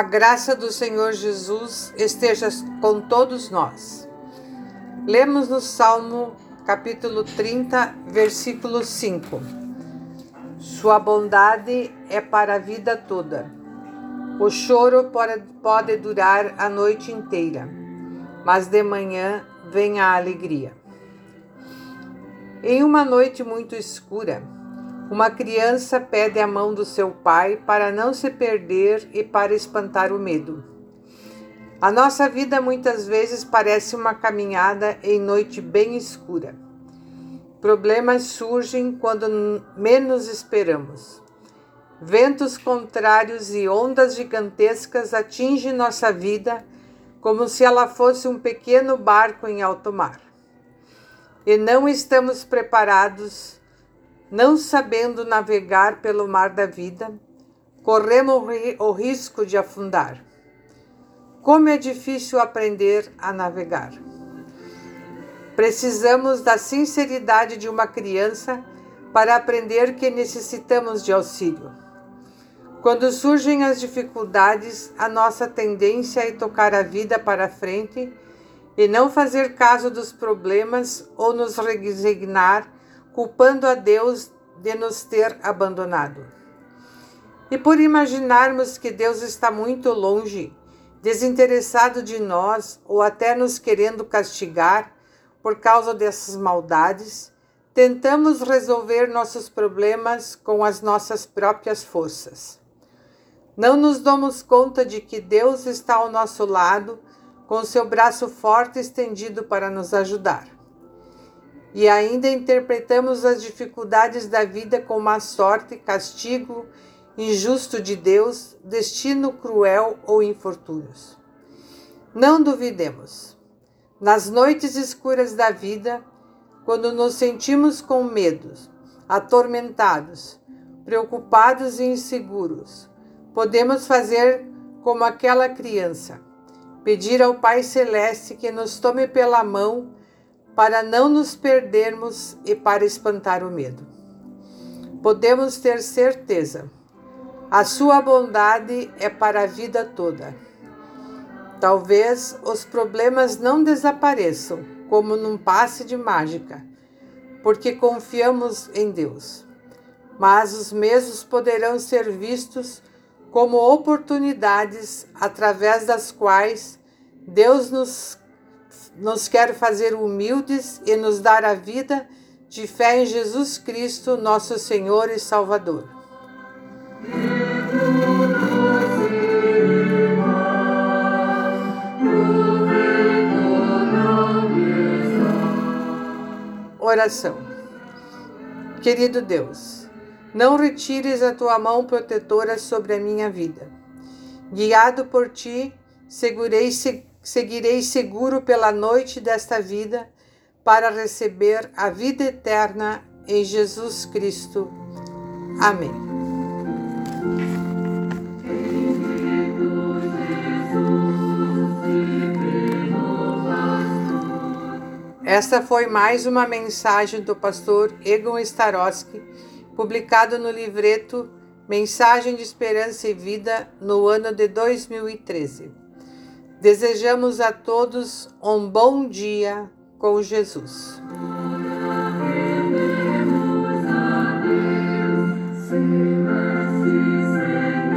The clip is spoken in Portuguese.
A graça do Senhor Jesus esteja com todos nós. Lemos no Salmo capítulo 30, versículo 5. Sua bondade é para a vida toda. O choro pode, durar a noite inteira, mas de manhã vem a alegria. Em uma noite muito escura, uma criança pede a mão do seu pai para não se perder e para espantar o medo. A nossa vida muitas vezes parece uma caminhada em noite bem escura. Problemas surgem quando menos esperamos. Ventos contrários e ondas gigantescas atingem nossa vida como se ela fosse um pequeno barco em alto mar. E não estamos preparados não sabendo navegar pelo mar da vida, corremos o risco de afundar. Como é difícil aprender a navegar. Precisamos da sinceridade de uma criança para aprender que necessitamos de auxílio. Quando surgem as dificuldades, a nossa tendência é tocar a vida para frente e não fazer caso dos problemas ou nos resignar culpando a Deus de nos ter abandonado. E por imaginarmos que Deus está muito longe, desinteressado de nós ou até nos querendo castigar por causa dessas maldades, tentamos resolver nossos problemas com as nossas próprias forças. Não nos damos conta de que Deus está ao nosso lado, com seu braço forte estendido para nos ajudar e ainda interpretamos as dificuldades da vida como a sorte, castigo injusto de Deus, destino cruel ou infortúnios. Não duvidemos. Nas noites escuras da vida, quando nos sentimos com medos, atormentados, preocupados e inseguros, podemos fazer como aquela criança, pedir ao Pai Celeste que nos tome pela mão para não nos perdermos e para espantar o medo. Podemos ter certeza, a sua bondade é para a vida toda. Talvez os problemas não desapareçam como num passe de mágica, porque confiamos em Deus. Mas os mesmos poderão ser vistos como oportunidades através das quais Deus nos nos quer fazer humildes e nos dar a vida de fé em Jesus Cristo, nosso Senhor e Salvador. Oração. Querido Deus, não retires a tua mão protetora sobre a minha vida. Guiado por ti, segurei seguirei seguro pela noite desta vida para receber a vida eterna em Jesus Cristo. Amém. Esta foi mais uma mensagem do pastor Egon Starosky, publicado no livreto Mensagem de Esperança e Vida no ano de 2013. Desejamos a todos um bom dia com Jesus.